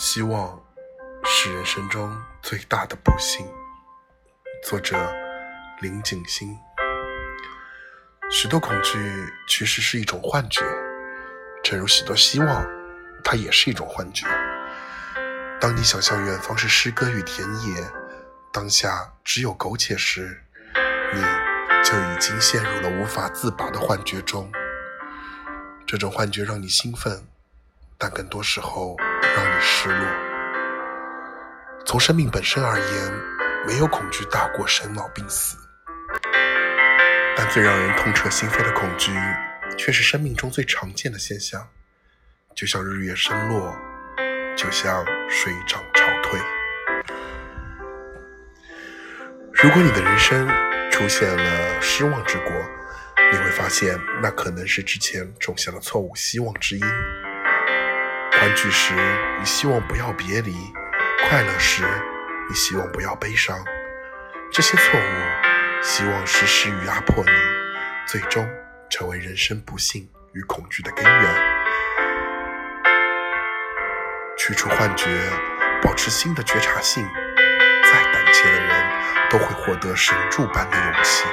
希望是人生中最大的不幸。作者：林景星。许多恐惧其实是一种幻觉，正如许多希望，它也是一种幻觉。当你想象远方是诗歌与田野，当下只有苟且时，你就已经陷入了无法自拔的幻觉中。这种幻觉让你兴奋，但更多时候让你失落。从生命本身而言，没有恐惧大过生老病死。但最让人痛彻心扉的恐惧，却是生命中最常见的现象，就像日月升落，就像水涨潮退。如果你的人生出现了失望之果，你会发现，那可能是之前种下的错误希望之因。欢聚时，你希望不要别离；快乐时，你希望不要悲伤。这些错误希望时时与压迫你，最终成为人生不幸与恐惧的根源。去除幻觉，保持新的觉察性，再胆怯的人都会获得神助般的勇气。